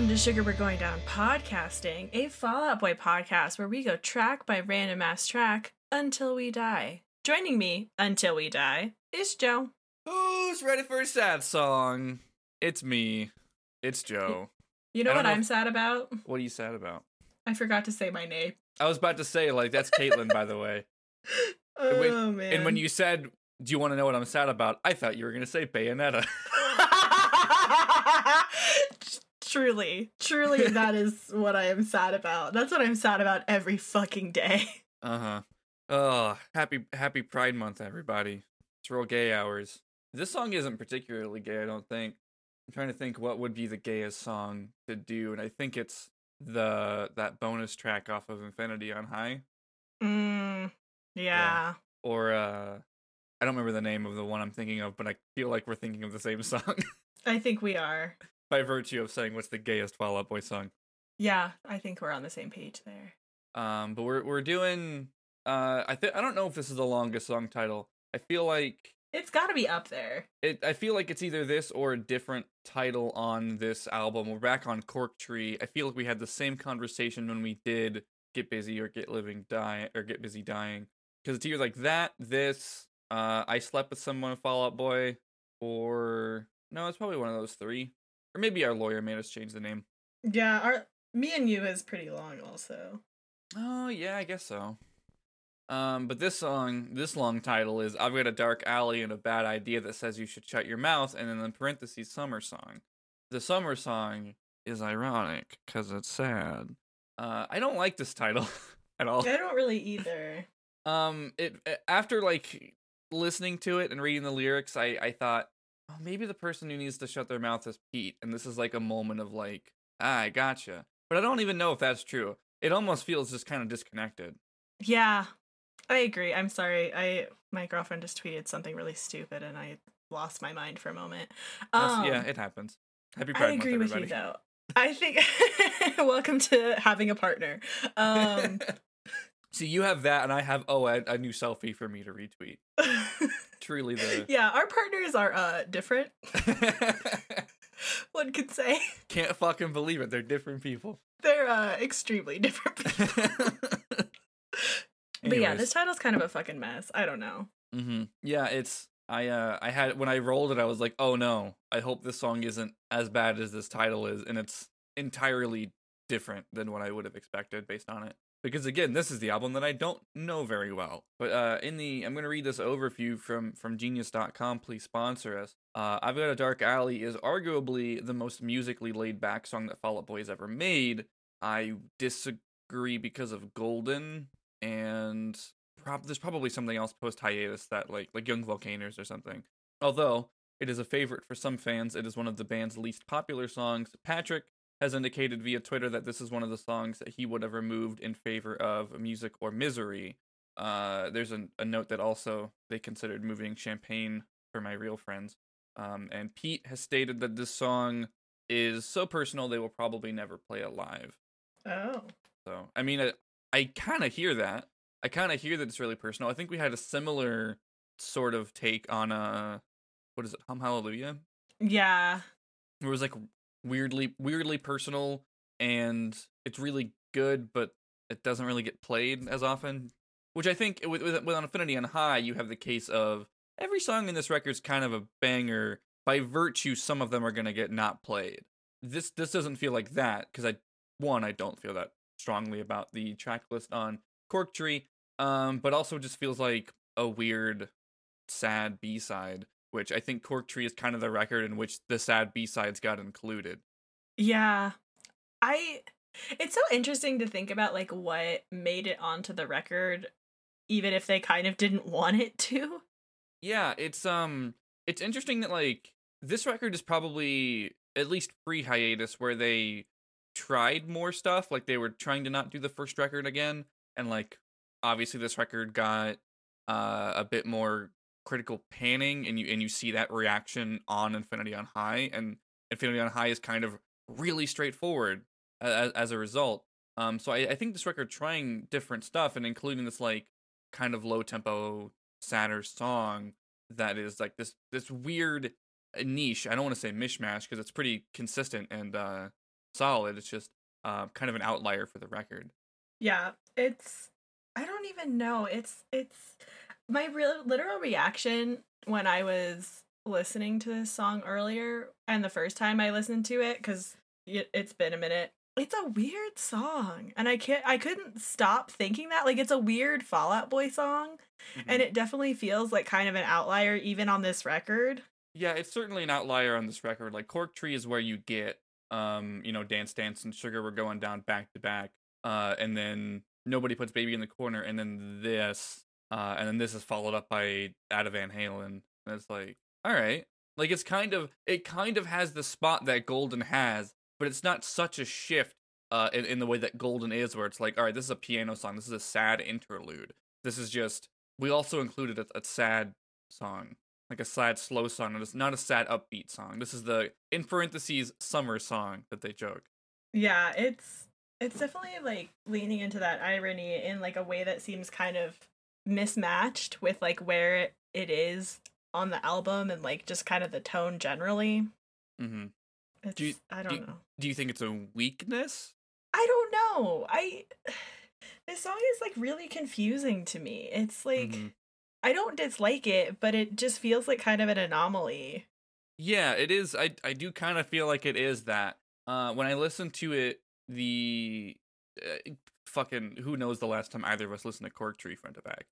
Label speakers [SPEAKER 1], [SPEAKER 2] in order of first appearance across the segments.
[SPEAKER 1] Welcome to Sugar We're Going Down Podcasting, a Fall Out Boy podcast where we go track by random ass track until we die. Joining me until we die is Joe.
[SPEAKER 2] Who's ready for a sad song? It's me. It's Joe.
[SPEAKER 1] You know
[SPEAKER 2] I don't
[SPEAKER 1] what
[SPEAKER 2] know
[SPEAKER 1] I'm
[SPEAKER 2] if-
[SPEAKER 1] sad about?
[SPEAKER 2] What are you sad about?
[SPEAKER 1] I forgot to say my name.
[SPEAKER 2] I was about to say, like, that's Caitlin, by the way.
[SPEAKER 1] Oh man.
[SPEAKER 2] And when you said, Do you want to know what I'm sad about? I thought you were going to say Bayonetta.
[SPEAKER 1] truly, truly, that is what I am sad about. That's what I'm sad about every fucking day.
[SPEAKER 2] Uh huh. Oh, happy happy Pride Month, everybody. It's real gay hours. This song isn't particularly gay, I don't think. I'm trying to think what would be the gayest song to do, and I think it's the that bonus track off of Infinity on High.
[SPEAKER 1] Mm, yeah.
[SPEAKER 2] or uh I don't remember the name of the one I'm thinking of, but I feel like we're thinking of the same song
[SPEAKER 1] I think we are.
[SPEAKER 2] By virtue of saying what's the gayest Fall Out Boy song.
[SPEAKER 1] Yeah, I think we're on the same page there.
[SPEAKER 2] Um, but we're we're doing uh I think I don't know if this is the longest song title. I feel like
[SPEAKER 1] It's got to be up there.
[SPEAKER 2] it I feel like it's either this or a different title on this album. We're back on Cork Tree. I feel like we had the same conversation when we did Get Busy or Get Living Die or Get Busy Dying. Because it's either like that, this, uh I slept with someone Fall Out Boy, or no, it's probably one of those three. Or maybe our lawyer made us change the name.
[SPEAKER 1] Yeah, our me and you is pretty long also.
[SPEAKER 2] Oh yeah, I guess so. Um, but this song, this long title is "I've got a dark alley and a bad idea that says you should shut your mouth," and then in parentheses, "summer song." The summer song is ironic because it's sad. Uh, I don't like this title at all.
[SPEAKER 1] I don't really either.
[SPEAKER 2] Um, it after like listening to it and reading the lyrics, I I thought, maybe the person who needs to shut their mouth is Pete, and this is like a moment of like, ah, I gotcha. But I don't even know if that's true. It almost feels just kind of disconnected.
[SPEAKER 1] Yeah, I agree. I'm sorry. I my girlfriend just tweeted something really stupid, and I lost my mind for a moment. Um,
[SPEAKER 2] yeah, it happens. Happy Pride
[SPEAKER 1] I agree
[SPEAKER 2] Month,
[SPEAKER 1] with you though. I think welcome to having a partner. Um,
[SPEAKER 2] See, you have that, and I have oh, a, a new selfie for me to retweet. Truly the
[SPEAKER 1] yeah, our partners are uh different. One could say
[SPEAKER 2] can't fucking believe it. They're different people.
[SPEAKER 1] they're uh extremely different. people. But yeah, this title's kind of a fucking mess. I don't know.
[SPEAKER 2] mm-hmm. Yeah, it's I uh I had when I rolled it, I was like, oh no, I hope this song isn't as bad as this title is, and it's entirely different than what I would have expected based on it. Because again, this is the album that I don't know very well. But uh in the I'm gonna read this overview from from genius.com, please sponsor us. Uh I've got a dark alley is arguably the most musically laid back song that Fall Out Boy has ever made. I disagree because of Golden and prob- there's probably something else post hiatus that like like Young Volcanoes or something. Although it is a favorite for some fans, it is one of the band's least popular songs. Patrick has indicated via Twitter that this is one of the songs that he would have removed in favor of Music or Misery. Uh, there's a, a note that also they considered moving Champagne for my real friends. Um, and Pete has stated that this song is so personal they will probably never play it live.
[SPEAKER 1] Oh.
[SPEAKER 2] So I mean, I, I kind of hear that. I kind of hear that it's really personal. I think we had a similar sort of take on uh, what is it, Hum Hallelujah?
[SPEAKER 1] Yeah.
[SPEAKER 2] It was like weirdly, weirdly personal, and it's really good, but it doesn't really get played as often. Which I think with with, with on Infinity on High, you have the case of every song in this record is kind of a banger. By virtue, some of them are gonna get not played. This this doesn't feel like that because I one I don't feel that strongly about the track list on Cork Tree, um, but also just feels like a weird, sad B side. Which I think Cork Tree is kind of the record in which the sad B sides got included.
[SPEAKER 1] Yeah. I it's so interesting to think about like what made it onto the record even if they kind of didn't want it to.
[SPEAKER 2] Yeah, it's um it's interesting that like this record is probably at least pre hiatus where they tried more stuff, like they were trying to not do the first record again and like obviously this record got uh a bit more critical panning and you and you see that reaction on Infinity on High and Infinity on High is kind of really straightforward as, as a result. Um so I, I think this record trying different stuff and including this like kind of low tempo sadder song that is like this this weird uh, niche. I don't want to say mishmash because it's pretty consistent and uh solid. It's just uh, kind of an outlier for the record.
[SPEAKER 1] Yeah, it's I don't even know. It's it's my real literal reaction when I was listening to this song earlier and the first time I listened to it cuz it's been a minute. It's a weird song and I can't I couldn't stop thinking that like it's a weird Fall Out Boy song mm-hmm. and it definitely feels like kind of an outlier even on this record.
[SPEAKER 2] Yeah, it's certainly an outlier on this record. Like Cork Tree is where you get um, you know, Dance Dance and Sugar were going down back to back. Uh, and then nobody puts Baby in the corner, and then this, uh, and then this is followed up by of Van Halen. And it's like, all right, like it's kind of it kind of has the spot that Golden has, but it's not such a shift uh, in, in the way that Golden is, where it's like, all right, this is a piano song, this is a sad interlude. This is just we also included a, a sad song like a sad slow song and it's not a sad upbeat song this is the in parentheses summer song that they joke
[SPEAKER 1] yeah it's it's definitely like leaning into that irony in like a way that seems kind of mismatched with like where it is on the album and like just kind of the tone generally
[SPEAKER 2] mm-hmm.
[SPEAKER 1] It's, do you, i don't
[SPEAKER 2] do
[SPEAKER 1] you, know
[SPEAKER 2] do you think it's a weakness
[SPEAKER 1] i don't know i this song is like really confusing to me it's like mm-hmm. I don't dislike it, but it just feels like kind of an anomaly.
[SPEAKER 2] Yeah, it is. I I do kind of feel like it is that. Uh, when I listen to it, the uh, fucking who knows the last time either of us listened to Cork Tree front to back.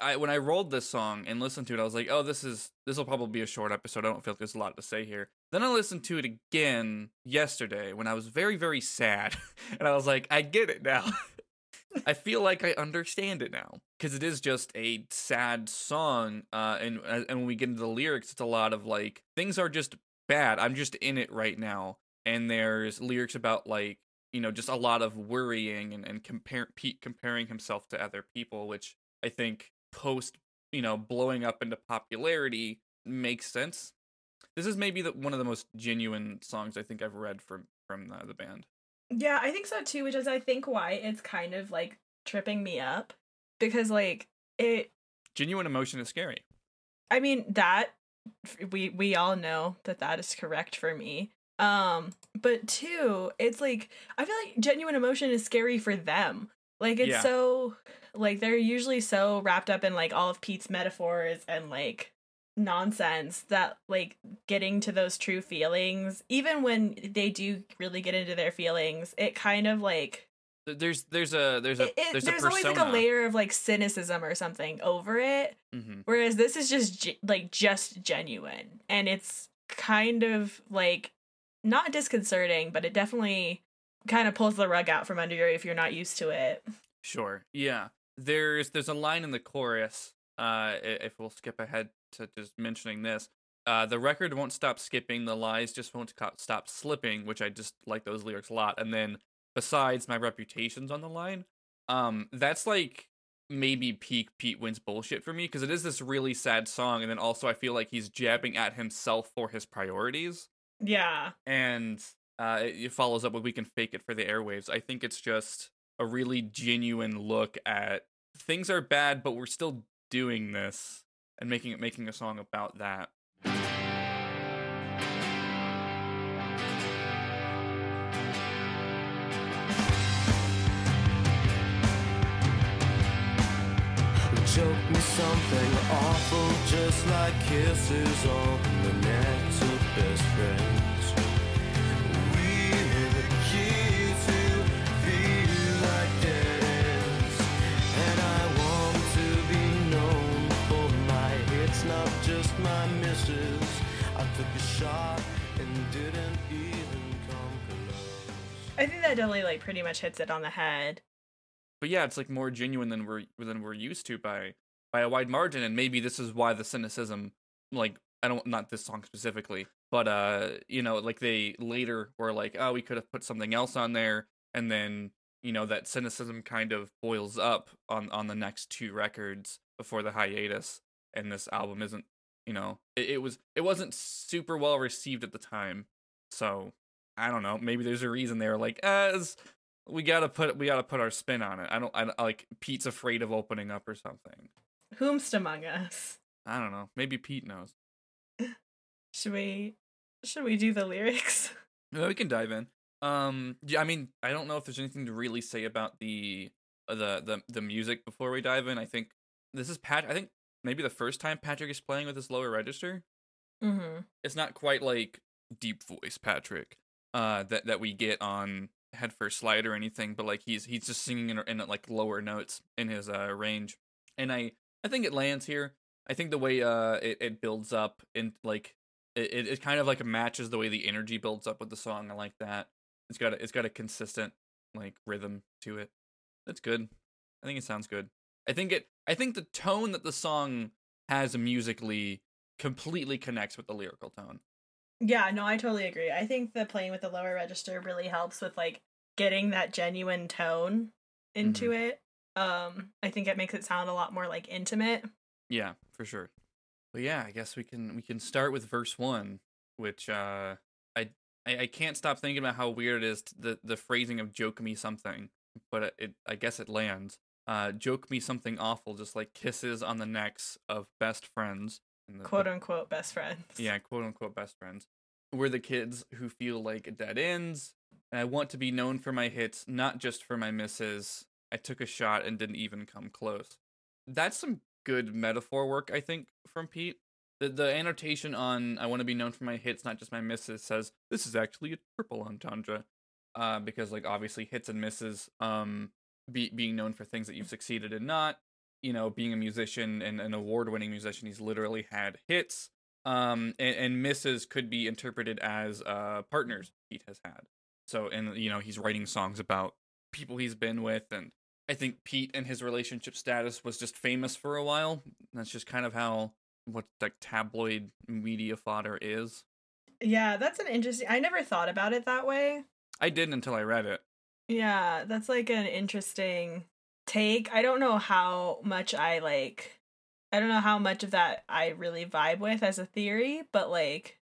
[SPEAKER 2] I when I rolled this song and listened to it, I was like, oh, this is this will probably be a short episode. I don't feel like there's a lot to say here. Then I listened to it again yesterday when I was very very sad, and I was like, I get it now. I feel like I understand it now because it is just a sad song. Uh, and uh, and when we get into the lyrics, it's a lot of like things are just bad. I'm just in it right now, and there's lyrics about like you know just a lot of worrying and and compare Pete comparing himself to other people, which I think post you know blowing up into popularity makes sense. This is maybe the, one of the most genuine songs I think I've read from from uh, the band.
[SPEAKER 1] Yeah, I think so too, which is I think why it's kind of like tripping me up because like it
[SPEAKER 2] genuine emotion is scary.
[SPEAKER 1] I mean that we we all know that that is correct for me. Um but two, it's like I feel like genuine emotion is scary for them. Like it's yeah. so like they're usually so wrapped up in like all of Pete's metaphors and like nonsense that like getting to those true feelings even when they do really get into their feelings it kind of like
[SPEAKER 2] there's there's a there's a it, there's,
[SPEAKER 1] there's
[SPEAKER 2] a
[SPEAKER 1] always like a layer of like cynicism or something over it mm-hmm. whereas this is just ge- like just genuine and it's kind of like not disconcerting but it definitely kind of pulls the rug out from under you if you're not used to it.
[SPEAKER 2] Sure yeah there's there's a line in the chorus uh if we'll skip ahead to just mentioning this. Uh, the record won't stop skipping. The lies just won't stop slipping, which I just like those lyrics a lot. And then besides, my reputation's on the line. Um, that's like maybe peak Pete Wentz bullshit for me because it is this really sad song, and then also I feel like he's jabbing at himself for his priorities.
[SPEAKER 1] Yeah,
[SPEAKER 2] and uh, it follows up with "We Can Fake It" for the airwaves. I think it's just a really genuine look at things are bad, but we're still doing this and making it making a song about that. Joke me something awful, just like kisses on the necks of best friends.
[SPEAKER 1] I think that definitely like pretty much hits it on the head.
[SPEAKER 2] But yeah, it's like more genuine than we're than we're used to by by a wide margin, and maybe this is why the cynicism, like I don't not this song specifically, but uh, you know, like they later were like, oh, we could have put something else on there, and then you know that cynicism kind of boils up on on the next two records before the hiatus, and this album isn't, you know, it, it was it wasn't super well received at the time, so I don't know. Maybe there's a reason they were like, as we gotta put we gotta put our spin on it. I don't. I like Pete's afraid of opening up or something.
[SPEAKER 1] Whomst among us?
[SPEAKER 2] I don't know. Maybe Pete knows.
[SPEAKER 1] should we? Should we do the lyrics?
[SPEAKER 2] Yeah, we can dive in. Um, yeah, I mean, I don't know if there's anything to really say about the the the the music before we dive in. I think this is Pat. I think maybe the first time Patrick is playing with his lower register.
[SPEAKER 1] Mm-hmm.
[SPEAKER 2] It's not quite like deep voice Patrick uh that that we get on head first slide or anything but like he's he's just singing in, in like lower notes in his uh range. And i i think it lands here. I think the way uh it, it builds up and like it, it kind of like matches the way the energy builds up with the song. I like that. It's got a, it's got a consistent like rhythm to it. That's good. I think it sounds good i think it i think the tone that the song has musically completely connects with the lyrical tone
[SPEAKER 1] Yeah, no, I totally agree. I think the playing with the lower register really helps with like getting that genuine tone into it. Um, I think it makes it sound a lot more like intimate.
[SPEAKER 2] Yeah, for sure. But yeah, I guess we can we can start with verse one, which uh, I, I I can't stop thinking about how weird it is the the phrasing of "joke me something," but it, it I guess it lands. Uh, joke me something awful, just like kisses on the necks of best friends. The-
[SPEAKER 1] Quote unquote best friends.
[SPEAKER 2] yeah, quote unquote best friends. We're the kids who feel like dead ends. And I want to be known for my hits, not just for my misses. I took a shot and didn't even come close. That's some good metaphor work, I think, from Pete. The the annotation on I want to be known for my hits, not just my misses, says this is actually a triple entendre. Uh, because like obviously hits and misses, um, be, being known for things that you've succeeded in not, you know, being a musician and an award winning musician, he's literally had hits um and, and misses could be interpreted as uh partners pete has had so and you know he's writing songs about people he's been with and i think pete and his relationship status was just famous for a while that's just kind of how what like tabloid media fodder is
[SPEAKER 1] Yeah, that's an interesting. I never thought about it that way.
[SPEAKER 2] i didn't until i read it
[SPEAKER 1] Yeah, that's like an interesting take. I don't know how much I like I don't know how much of that I really vibe with as a theory, but like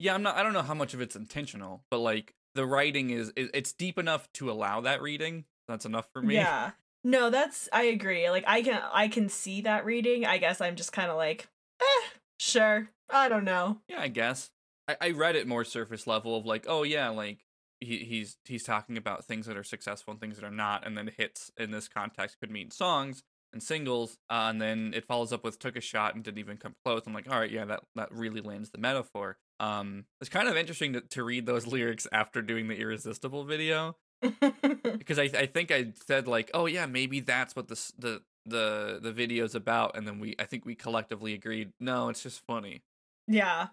[SPEAKER 2] yeah i'm not i don't know how much of it's intentional but like the writing is it's deep enough to allow that reading that's enough for me
[SPEAKER 1] yeah. No, that's I agree. Like I can I can see that reading. I guess I'm just kind of like, eh, sure. I don't know.
[SPEAKER 2] Yeah, I guess. I, I read it more surface level of like, oh yeah, like he he's he's talking about things that are successful and things that are not, and then hits in this context could mean songs and singles, uh, and then it follows up with took a shot and didn't even come close. I'm like, all right, yeah, that that really lands the metaphor. Um, it's kind of interesting to, to read those lyrics after doing the irresistible video because I I think I said like, oh yeah, maybe that's what this the the the video's about, and then we I think we collectively agreed, no, it's just funny.
[SPEAKER 1] yeah.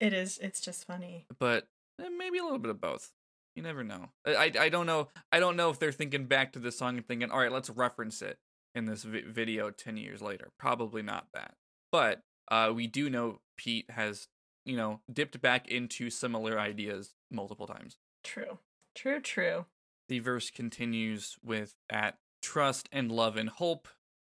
[SPEAKER 1] It is it's just funny.
[SPEAKER 2] but eh, maybe a little bit of both. You never know. I, I don't know. I don't know if they're thinking back to the song and thinking, all right, let's reference it in this vi- video ten years later. Probably not that. But uh, we do know Pete has you know dipped back into similar ideas multiple times.
[SPEAKER 1] True. True, true.
[SPEAKER 2] The verse continues with at trust and love and hope.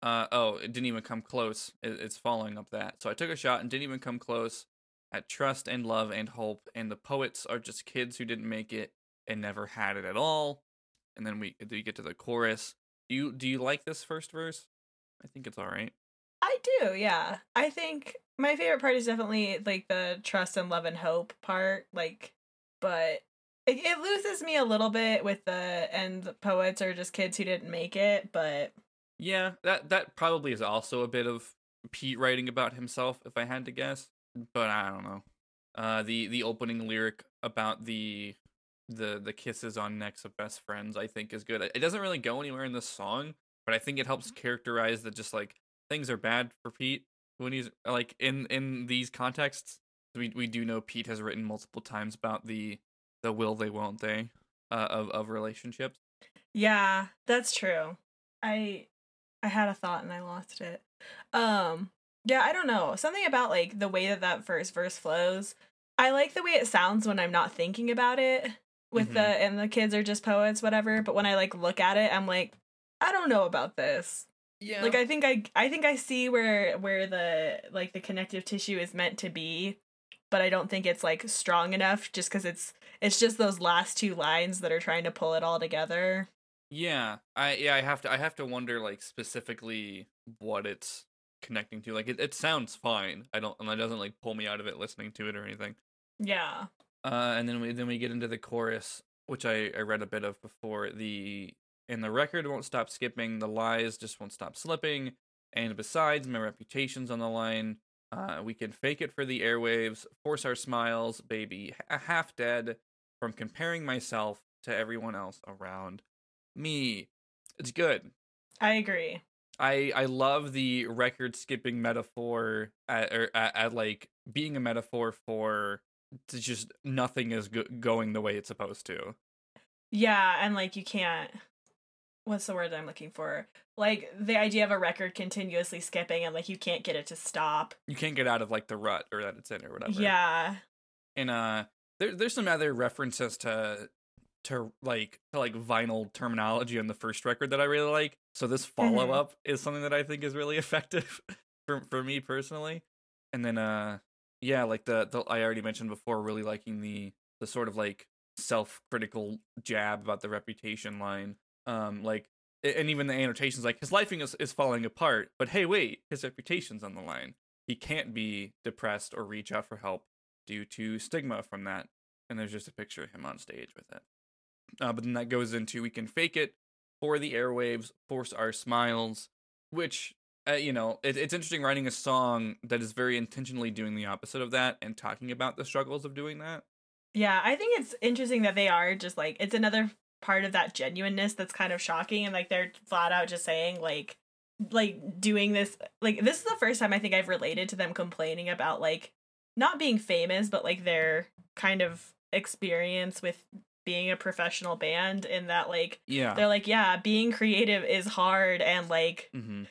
[SPEAKER 2] Uh, oh, it didn't even come close. It, it's following up that. So I took a shot and didn't even come close at trust and love and hope. And the poets are just kids who didn't make it and never had it at all. And then we we get to the chorus. Do you do you like this first verse? I think it's all right.
[SPEAKER 1] I do, yeah. I think my favorite part is definitely like the trust and love and hope part, like, but it, it loses me a little bit with the and the poets are just kids who didn't make it, but
[SPEAKER 2] Yeah, that that probably is also a bit of Pete writing about himself, if I had to guess. But I don't know. Uh, the the opening lyric about the the the kisses on necks of best friends, I think, is good. It doesn't really go anywhere in this song, but I think it helps characterize that just like things are bad for Pete when he's like in in these contexts. We we do know Pete has written multiple times about the the will they won't they uh, of of relationships.
[SPEAKER 1] yeah, that's true. I I had a thought and I lost it. Um, yeah, I don't know. Something about like the way that that first verse flows. I like the way it sounds when I'm not thinking about it with
[SPEAKER 2] Mhm.
[SPEAKER 1] the and the kids are just poets whatever, but when I like look at it, I'm like I don't know about this.
[SPEAKER 2] Yeah,
[SPEAKER 1] Like I think I I think I see where where the like the connective tissue is meant to be, but I don't think it's like strong enough just cuz it's it's just those last two lines that are trying to pull it all together.
[SPEAKER 2] Yeah, I yeah I have to I have to wonder like specifically what it's connecting to. Like it, it sounds fine. I don't and it doesn't like pull me out of it listening to it or anything.
[SPEAKER 1] Yeah.
[SPEAKER 2] Uh, and then we then we get into the chorus which I, I read a bit of before. The and the record won't stop skipping. The lies just won't stop slipping. And besides, my reputation's on the line. Uh, we can fake it for the airwaves, force our smiles, baby, h- half dead from comparing myself to everyone else around me. It's good.
[SPEAKER 1] I agree.
[SPEAKER 2] I I love the record skipping metaphor at, or at, at like being a metaphor for just nothing is go- going the way it's supposed to.
[SPEAKER 1] Yeah, and like you can't what's the word I'm looking for? Like the idea of a record continuously skipping and like you can't get it to stop.
[SPEAKER 2] You can't get out of like the rut or that it's in or whatever.
[SPEAKER 1] Yeah.
[SPEAKER 2] And uh there there's some other references to to like to like vinyl terminology on the first record that I really like. So this follow up mm-hmm. is something that I think is really effective for for me personally. And then uh yeah, like the, the I already mentioned before really liking the the sort of like self-critical jab about the reputation line um, like, and even the annotations, like his life is, is falling apart, but hey, wait, his reputation's on the line. He can't be depressed or reach out for help due to stigma from that. And there's just a picture of him on stage with it. Uh, but then that goes into we can fake it for the airwaves, force our smiles, which uh, you know, it, it's interesting writing a song that is very intentionally doing the opposite of that and talking about the struggles of doing that.
[SPEAKER 1] Yeah, I think it's interesting that they are just like it's another part of that genuineness that's kind of shocking and like they're flat out just saying like like doing this like this is the first time I think I've related to them complaining about like not being famous but like their kind of experience with being a professional band in that like
[SPEAKER 2] yeah
[SPEAKER 1] they're like yeah being creative is hard and like
[SPEAKER 2] mm-hmm.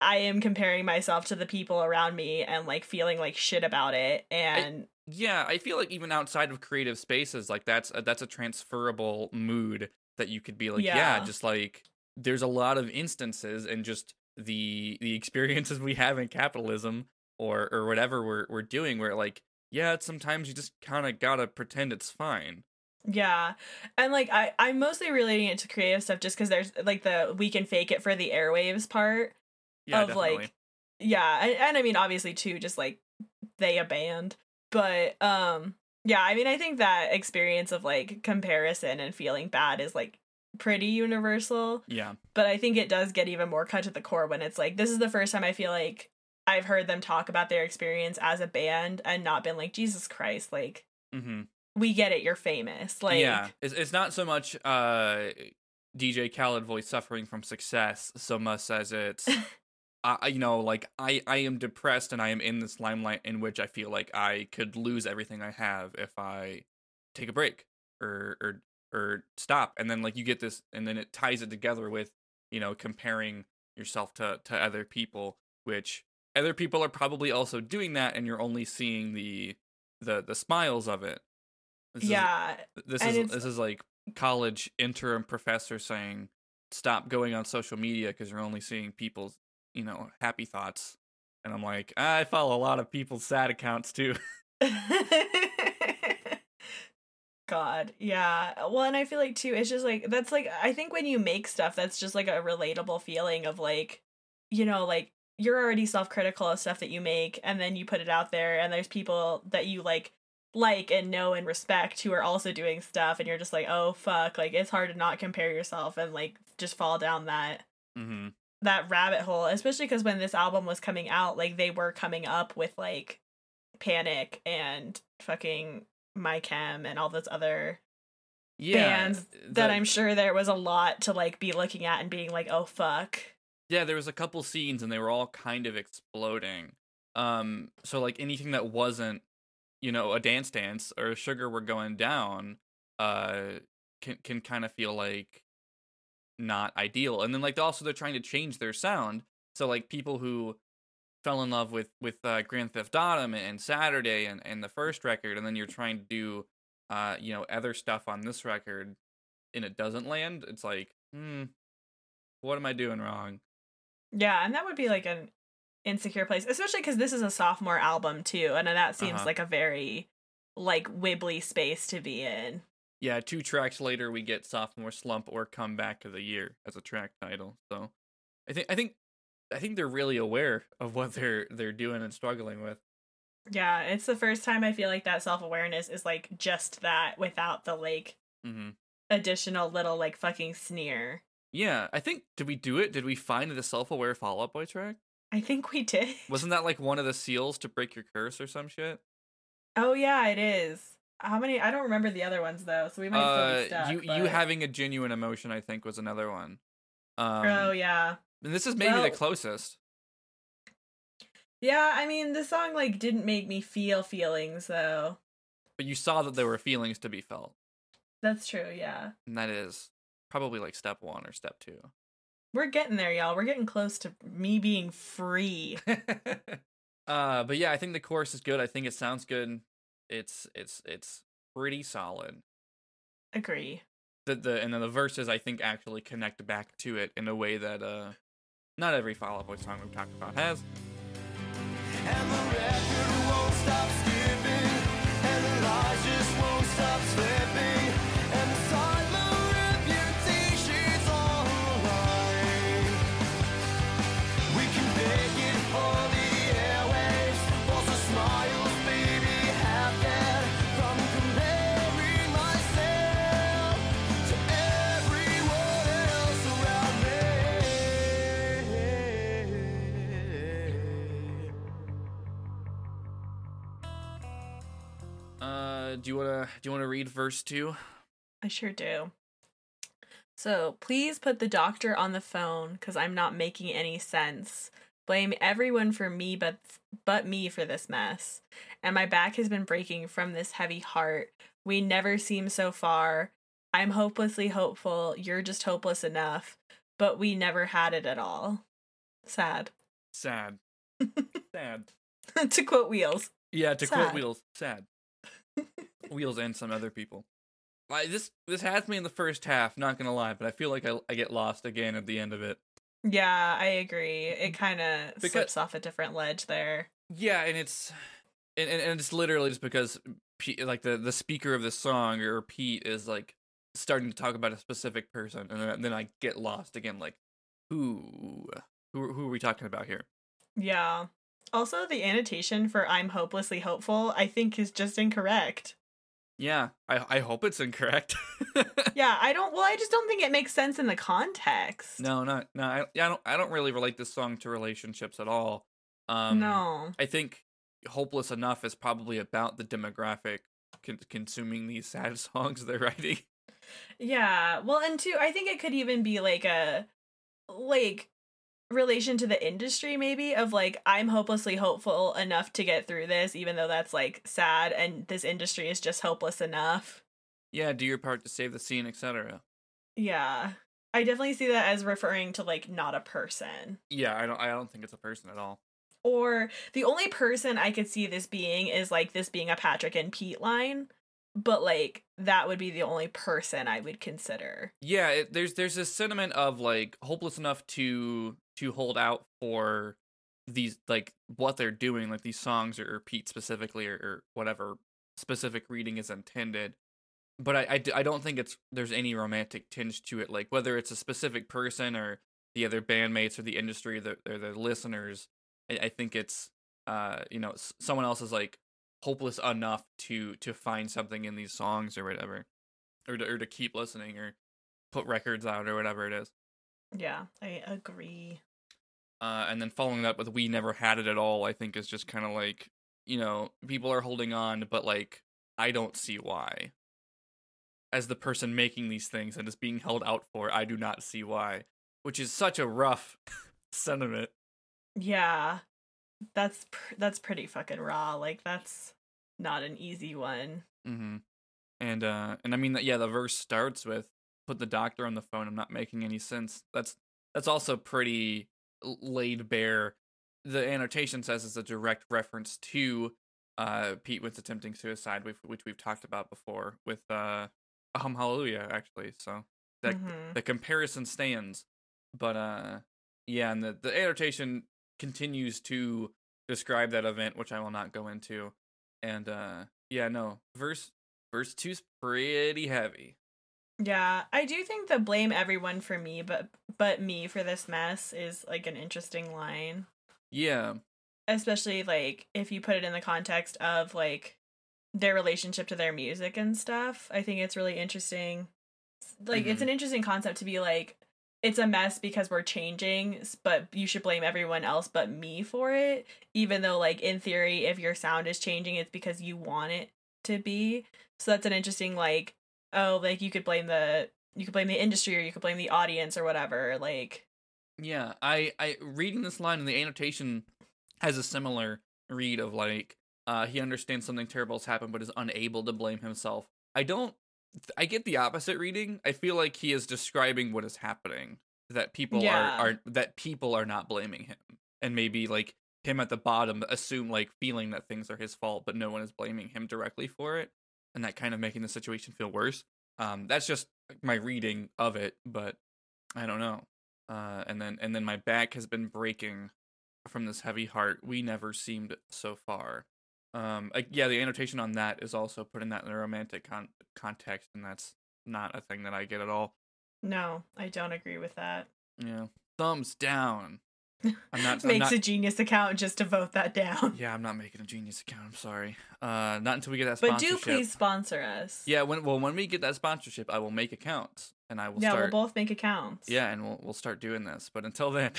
[SPEAKER 1] I am comparing myself to the people around me and like feeling like shit about it and
[SPEAKER 2] yeah, I feel like even outside of creative spaces, like that's a, that's a transferable mood that you could be like, yeah. yeah, just like there's a lot of instances and just the the experiences we have in capitalism or or whatever we're we're doing where like yeah, sometimes you just kind of gotta pretend it's fine.
[SPEAKER 1] Yeah. And like I I'm mostly relating it to creative stuff just cuz there's like the we can fake it for the airwaves part
[SPEAKER 2] yeah,
[SPEAKER 1] of
[SPEAKER 2] definitely.
[SPEAKER 1] like yeah, and, and I mean obviously too just like they a band but um yeah, I mean I think that experience of like comparison and feeling bad is like pretty universal.
[SPEAKER 2] Yeah.
[SPEAKER 1] But I think it does get even more cut to the core when it's like this is the first time I feel like I've heard them talk about their experience as a band and not been like Jesus Christ like
[SPEAKER 2] mm-hmm.
[SPEAKER 1] we get it you're famous like
[SPEAKER 2] yeah it's, it's not so much uh DJ Khaled voice suffering from success so much as it's I, you know, like I, I am depressed and I am in this limelight in which I feel like I could lose everything I have if I take a break or or or stop. And then like you get this, and then it ties it together with you know comparing yourself to to other people, which other people are probably also doing that, and you're only seeing the the the smiles of it.
[SPEAKER 1] This yeah,
[SPEAKER 2] is, this is this is like college interim professor saying stop going on social media because you're only seeing people's you know, happy thoughts. And I'm like, I follow a lot of people's sad accounts too.
[SPEAKER 1] God, yeah. Well, and I feel like too, it's just like that's like I think when you make stuff, that's just like a relatable feeling of like, you know, like you're already self-critical of stuff that you make, and then you put it out there, and there's people that you like like and know and respect who are also doing stuff, and you're just like, oh fuck, like it's hard to not compare yourself and like just fall down that.
[SPEAKER 2] Mm-hmm
[SPEAKER 1] that rabbit hole, especially because when this album was coming out, like they were coming up with like Panic and fucking My Chem and all those other yeah, bands the, that I'm sure there was a lot to like be looking at and being like, oh fuck.
[SPEAKER 2] Yeah, there was a couple scenes and they were all kind of exploding. Um, so like anything that wasn't, you know, a dance dance or a sugar were going down, uh, can can kind of feel like not ideal. And then like also they're trying to change their sound. So like people who fell in love with with uh, Grand Theft Autumn and Saturday and and the first record, and then you're trying to do uh you know other stuff on this record, and it doesn't land. It's like hmm, what am I doing wrong?
[SPEAKER 1] Yeah, and that would be like an insecure place, especially because this is a sophomore album too, and that seems uh-huh. like a very like wibbly space to be in.
[SPEAKER 2] Yeah, two tracks later we get sophomore slump or comeback of the year as a track title. So I think I think I think they're really aware of what they're they're doing and struggling with.
[SPEAKER 1] Yeah, it's the first time I feel like that self awareness is like just that without the like
[SPEAKER 2] mm-hmm.
[SPEAKER 1] additional little like fucking sneer.
[SPEAKER 2] Yeah, I think did we do it? Did we find the self-aware Fall Out Boy track?
[SPEAKER 1] I think we did.
[SPEAKER 2] Wasn't that like one of the seals to break your curse or some shit?
[SPEAKER 1] Oh yeah, it is. How many? I don't remember the other ones though, so we might still be
[SPEAKER 2] Uh,
[SPEAKER 1] stuck.
[SPEAKER 2] you
[SPEAKER 1] but-
[SPEAKER 2] you having a genuine emotion, I think, was another one. Um,
[SPEAKER 1] oh yeah,
[SPEAKER 2] and this is maybe
[SPEAKER 1] Well-
[SPEAKER 2] the closest.
[SPEAKER 1] yeah. I mean, the song like didn't make me feel feelings though.
[SPEAKER 2] But you saw that there were feelings to be felt,
[SPEAKER 1] That's true. Yeah,
[SPEAKER 2] and that is probably like step one or step two.
[SPEAKER 1] we're getting there, y'all. We're getting close to me being free.
[SPEAKER 2] uh, but yeah, I think the chorus is good. I think it sounds good. It's it's it's pretty solid.
[SPEAKER 1] Agree.
[SPEAKER 2] The the and then the verses I think actually connect back to it in a way that uh not every Fall Out Boy song we've talked about has. Do you wanna do you wanna read verse two?
[SPEAKER 1] I sure do. So please put the doctor on the phone because I'm not making any sense. Blame everyone for me but but me for this mess. And my back has been breaking from this heavy heart. We never seem so far. I'm hopelessly hopeful. You're just hopeless enough. But we never had it at all. Sad.
[SPEAKER 2] Sad. sad.
[SPEAKER 1] to quote Wheels.
[SPEAKER 2] Yeah, to quote Wheels, sad. Wheels and some other people. Like this this has me in the first half, not gonna lie, but I feel like I, I get lost again at the end of it.
[SPEAKER 1] Yeah, I agree. It kind of slips off a different ledge there.
[SPEAKER 2] Yeah, and it's and, and, and it's literally just because Pete, like the the speaker of the song or Pete is like starting to talk about a specific person, and then, then I get lost again. Like, who who who are we talking about here?
[SPEAKER 1] Yeah. Also, the annotation for I'm hopelessly hopeful, I think, is just incorrect.
[SPEAKER 2] Yeah, I I hope it's incorrect.
[SPEAKER 1] Yeah, I don't, well, I just don't think it makes sense in the context.
[SPEAKER 2] no, not no. I, I don't I don't really relate this song to relationships at all. Um,
[SPEAKER 1] no.
[SPEAKER 2] I think "Hopeless Enough" is probably about the demographic con- consuming these sad songs they're writing.
[SPEAKER 1] Yeah. Well, and two, I think it could even be like a, like, relation to the industry, maybe, of like, I'm hopelessly hopeful enough to get through this, even though that's like sad, and this industry is just hopeless enough.
[SPEAKER 2] Yeah, do your part to save the scene, etc.
[SPEAKER 1] Yeah. I definitely see that as referring to like not a person.
[SPEAKER 2] Yeah, I don't I don't think it's a person at all.
[SPEAKER 1] Or the only person I could see this being is like this being a Patrick and Pete line, but like that would be the only person I would consider.
[SPEAKER 2] Yeah, it, there's there's this sentiment of like hopeless enough to to hold out for these like what they're doing, like these songs or, or Pete specifically or, or whatever specific reading is intended. But I I don't think it's there's any romantic tinge to it, like whether it's a specific person or the other bandmates or the industry or the, or the listeners. I, I think it's uh you know someone else is like hopeless enough to to find something in these songs or whatever, or to, or to keep listening or put records out or whatever it is.
[SPEAKER 1] Yeah, I agree.
[SPEAKER 2] Uh, and then following that with "We Never Had It at All," I think is just kind of like you know people are holding on, but like I don't see why. As the person making these things and is being held out for, I do not see why, which is such a rough sentiment.
[SPEAKER 1] Yeah. That's pr- that's pretty fucking raw. Like that's not an easy one.
[SPEAKER 2] Mm-hmm. And uh, and I mean that yeah, the verse starts with "Put the doctor on the phone." I'm not making any sense. That's that's also pretty laid bare. The annotation says it's a direct reference to uh Pete Wentz attempting suicide, which which we've talked about before with uh um Hallelujah actually. So that
[SPEAKER 1] Mhm.
[SPEAKER 2] the comparison stands, but uh yeah, and the the annotation continues to describe that event, which I will not go into. And uh yeah, no verse verse two's pretty heavy.
[SPEAKER 1] Yeah, I do think the blame everyone for me, but but me for this mess is like an interesting line.
[SPEAKER 2] Yeah,
[SPEAKER 1] Especially like if you put it in the context of like their relationship to their music and stuff. I think it's really interesting. like it's
[SPEAKER 2] Mhm.
[SPEAKER 1] an interesting concept to be like it's a mess because we're changing, but you should blame everyone else but me for it. Even though, like in theory, if your sound is changing, it's because you want it to be. So that's an interesting like oh like you could blame the you could blame the industry or you could blame the audience or whatever. Like
[SPEAKER 2] Yeah, I I reading this line in the annotation has a similar read of like uh he understands something terrible has happened but is unable to blame himself. I don't I get the opposite reading. I feel like he is describing what is happening that people
[SPEAKER 1] Yeah.
[SPEAKER 2] are are that people are not blaming him and maybe like him at the bottom assume like feeling that things are his fault but no one is blaming him directly for it and that kind of making the situation feel worse. Um that's just my reading of it, but I don't know uh, and then and then my back has been breaking from this heavy heart. We never seemed so far. Um, like, yeah, the annotation on that is also putting that in a romantic con- context, and that's not a thing that I get at all.
[SPEAKER 1] no, I don't agree with that.
[SPEAKER 2] Yeah, thumbs down. I'm not. I'm
[SPEAKER 1] Makes
[SPEAKER 2] not
[SPEAKER 1] a genius account just to vote that down.
[SPEAKER 2] yeah, I'm not making a genius account. I'm sorry. Uh, not until we get that sponsorship.
[SPEAKER 1] But do please sponsor us.
[SPEAKER 2] Yeah, when well when we get that sponsorship, I will make accounts and I will
[SPEAKER 1] yeah,
[SPEAKER 2] start.
[SPEAKER 1] we'll both make accounts.
[SPEAKER 2] Yeah, and we'll we'll start doing this. But until then,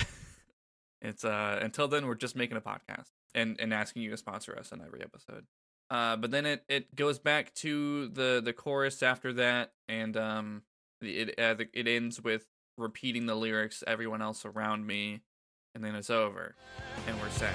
[SPEAKER 2] it's uh until then we're just making a podcast and and asking you to sponsor us on every episode. Uh, but then it it goes back to the the chorus after that, and um it uh, the- it ends with repeating the lyrics. Everyone else around me, and then it's over, and we're sad.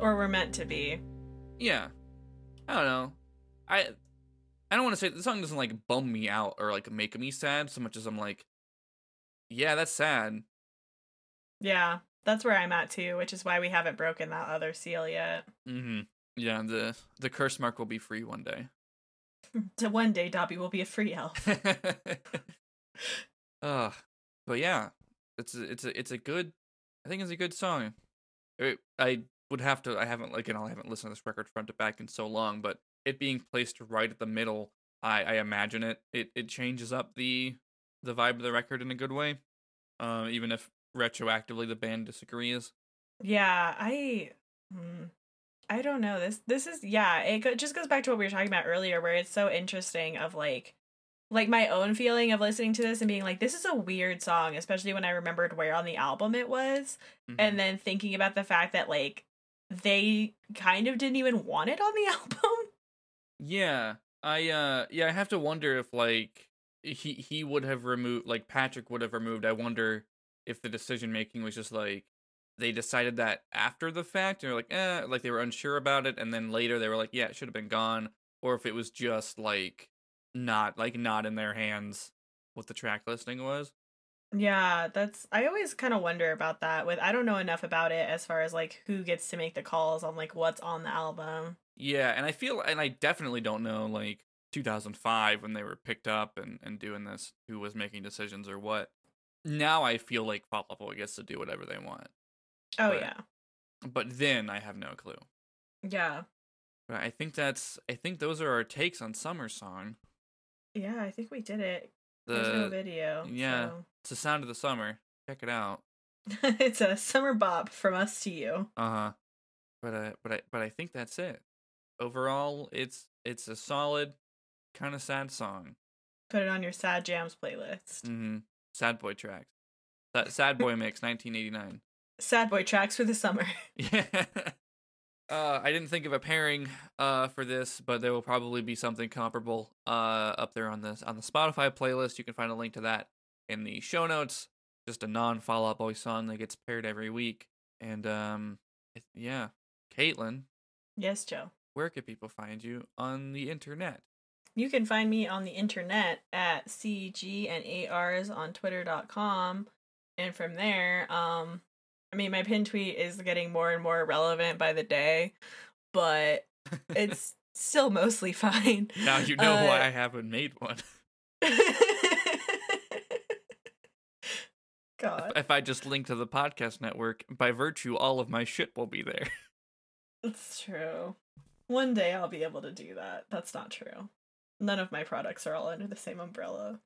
[SPEAKER 1] Or we're meant to be.
[SPEAKER 2] Yeah, I don't know. I I don't want to say the song doesn't like bum me out or like make me sad so much as I'm like, yeah, that's sad.
[SPEAKER 1] Yeah, that's where I'm at too, which is why we haven't broken that other seal yet.
[SPEAKER 2] Mm-hmm. Yeah, the the curse mark will be free one day.
[SPEAKER 1] To one day, Dobby will be a free elf.
[SPEAKER 2] uh, but yeah, it's a, it's a it's a good. I think it's a good song. I would have to. I haven't like know I haven't listened to this record front to back in so long, but it being placed right at the middle, I I imagine it it it changes up the the vibe of the record in a good way. Um, even if retroactively the band disagrees.
[SPEAKER 1] yeah, I. hmm, I don't know. This this is yeah. It go, just goes back to what we were talking about earlier, where it's so interesting of like, like my own feeling of listening to this and being like, this is a weird song, especially when I remembered where on the album it was,
[SPEAKER 2] Mhm.
[SPEAKER 1] and then thinking about the fact that like they kind of didn't even want it on the album.
[SPEAKER 2] Yeah, I uh yeah, I have to wonder if like he he would have removed like Patrick would have removed. I wonder if the decision making was just like they decided that after the fact and they're like, eh, like they were unsure about it, and then later they were like, yeah, it should have been gone, or if it was just like not like not in their hands what the track listing was.
[SPEAKER 1] Yeah, that's I always kind of wonder about that with I don't know enough about it as far as like who gets to make the calls on like what's on the album.
[SPEAKER 2] Yeah, and I feel and I definitely don't know like 2005 when they were picked up and and doing this who was making decisions or what. Now I feel like Pop Level gets to do whatever they want.
[SPEAKER 1] Oh
[SPEAKER 2] Right.
[SPEAKER 1] yeah.
[SPEAKER 2] But then I have no clue.
[SPEAKER 1] Yeah.
[SPEAKER 2] But I think that's I think those are our takes on Summer Song.
[SPEAKER 1] Yeah, I think we did it. There's no
[SPEAKER 2] The
[SPEAKER 1] video.
[SPEAKER 2] yeah.
[SPEAKER 1] so.
[SPEAKER 2] it's the sound of the summer. Check it out.
[SPEAKER 1] it's a summer bop from us to you.
[SPEAKER 2] Uh-huh. But uh but I but I think that's it. Overall, it's it's a solid kind of sad song.
[SPEAKER 1] Put it on your sad jams playlist.
[SPEAKER 2] Mm-hmm. Sad Boy tracks. That Sad Boy Mix 1989.
[SPEAKER 1] Sad boy tracks for the summer.
[SPEAKER 2] Yeah. Uh, I didn't think of a pairing uh for this, but there will probably be something comparable uh up there on this on the Spotify playlist. You can find a link to that in the show notes. Just a non Fall Out Boy song that gets paired every week. And um, it, yeah, Caitlin,
[SPEAKER 1] yes, Joe.
[SPEAKER 2] where can people find you on the internet?
[SPEAKER 1] You can find me on the internet at CG and ARs on twitter.com. And from there, um, I mean, my pin tweet is getting more and more relevant by the day, but it's still mostly fine.
[SPEAKER 2] Now you know why
[SPEAKER 1] Uh,
[SPEAKER 2] I haven't made one.
[SPEAKER 1] God.
[SPEAKER 2] If I just link to the podcast network, by virtue, all of my shit will be there.
[SPEAKER 1] It's true. One day I'll be able to do that. That's not true. None of my products are all under the same umbrella.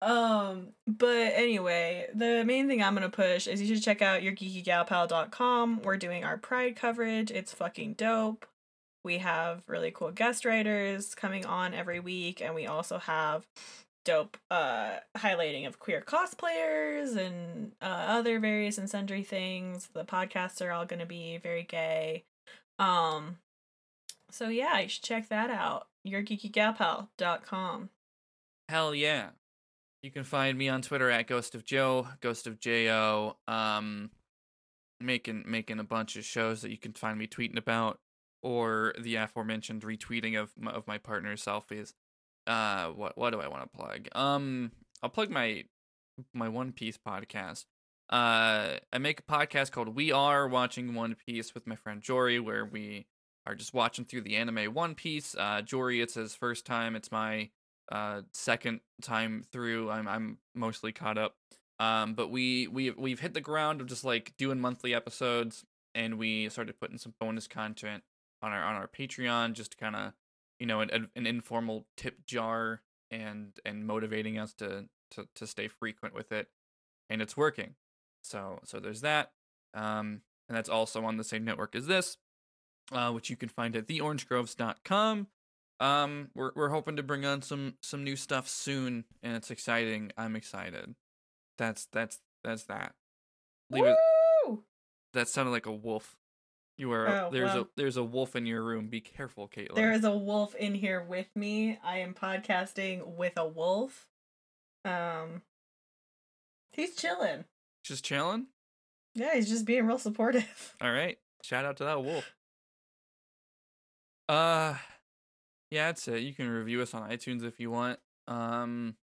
[SPEAKER 1] Um, but anyway, the main thing I'm gonna push is you should check out your geekygalpal.com. We're doing our pride coverage. It's fucking dope. We have really cool guest writers coming on every week, and we also have dope uh highlighting of queer cosplayers and uh, other various and sundry things. The podcasts are all gonna be very gay. Um so yeah, you should check that out. YourGeekyGalPal.com.
[SPEAKER 2] Hell yeah. You can find me on Twitter at Ghost of Joe, Ghost of Jo. Um, making making a bunch of shows that you can find me tweeting about, or the aforementioned retweeting of my, of my partner's selfies. Uh, what what do I want to plug? Um, I'll plug my my One Piece podcast. Uh, I make a podcast called We Are Watching One Piece with my friend Jory, where we are just watching through the anime One Piece. Uh, Jory, it's his first time. It's my uh second time through. I'm I'm mostly caught up. Um, but we we we've hit the ground of just like doing monthly episodes, and we started putting some bonus content on our on our Patreon, just to kind of you know an, an informal tip jar and and motivating us to to to stay frequent with it, and it's working. So so there's that. Um, and that's also on the same network as this, uh, which you can find at theorangegroves.com. Um, we're we're hoping to bring on some some new stuff soon, and it's exciting. I'm excited. That's that's that's that. Leave it.
[SPEAKER 1] Woo!
[SPEAKER 2] That sounded like a wolf. You are
[SPEAKER 1] Oh,
[SPEAKER 2] there's
[SPEAKER 1] well.
[SPEAKER 2] a there's a wolf in your room. Be careful, Caitlin.
[SPEAKER 1] There is a wolf in here with me. I am podcasting with a wolf. Um He's chilling.
[SPEAKER 2] just chilling.
[SPEAKER 1] Yeah, he's just being real supportive.
[SPEAKER 2] All right. Shout out to that wolf. Uh yeah, that's it. You can review us on iTunes if you want. Um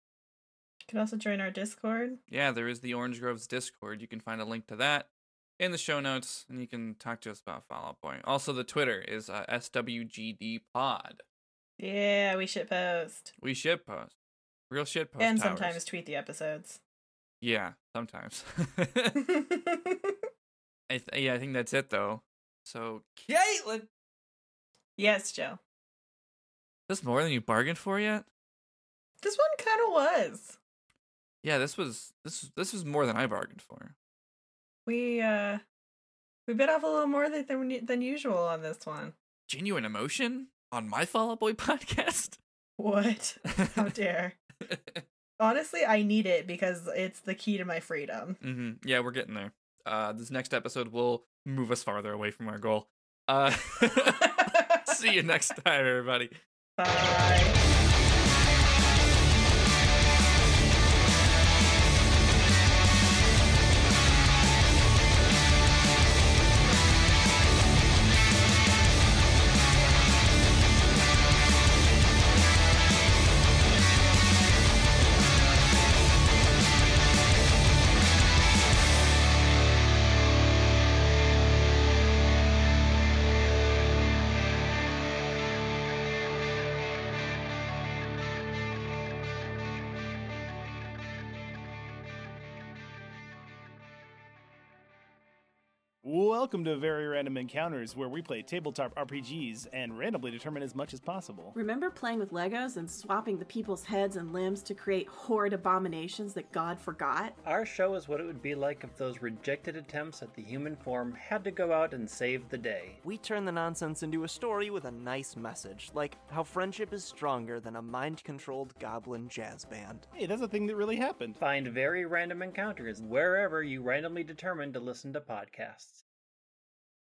[SPEAKER 1] You can also join our Discord.
[SPEAKER 2] yeah, there is the Orange Groves Discord. You can find a link to that in the show notes, and you can talk to us about Fall Out Boy. Also, the Twitter is uh, SWGD Pod.
[SPEAKER 1] Yeah, we shit post.
[SPEAKER 2] We shit post, real shit post,
[SPEAKER 1] and
[SPEAKER 2] towers.
[SPEAKER 1] sometimes tweet the episodes.
[SPEAKER 2] yeah, sometimes. I th- yeah, I think that's it though. So, Caitlin,
[SPEAKER 1] yes, Joe.
[SPEAKER 2] This more than you bargained for yet?
[SPEAKER 1] This one kind of was.
[SPEAKER 2] Yeah, this was this this was more than I bargained for.
[SPEAKER 1] We uh we bit off a little more than than, than usual on this one.
[SPEAKER 2] Genuine emotion on my Fall Out Boy podcast.
[SPEAKER 1] What? How dare. Honestly, I need it because it's the key to my freedom.
[SPEAKER 2] Mm-hmm. Yeah, we're getting there. Uh, this next episode will move us farther away from our goal. Uh, see you next time, everybody.
[SPEAKER 1] Bye.
[SPEAKER 3] Welcome to Very Random Encounters, where we play tabletop RPGs and randomly determine as much as possible.
[SPEAKER 4] Remember playing with Legos and swapping the people's heads and limbs to create horrid abominations that God forgot?
[SPEAKER 5] Our show is what it would be like if those rejected attempts at the human form had to go out and save the day.
[SPEAKER 6] We turn the nonsense into a story with a nice message, like how friendship is stronger than a mind controlled goblin jazz band.
[SPEAKER 3] Hey, that's a thing that really happened.
[SPEAKER 5] Find very random encounters wherever you randomly determine to listen to podcasts.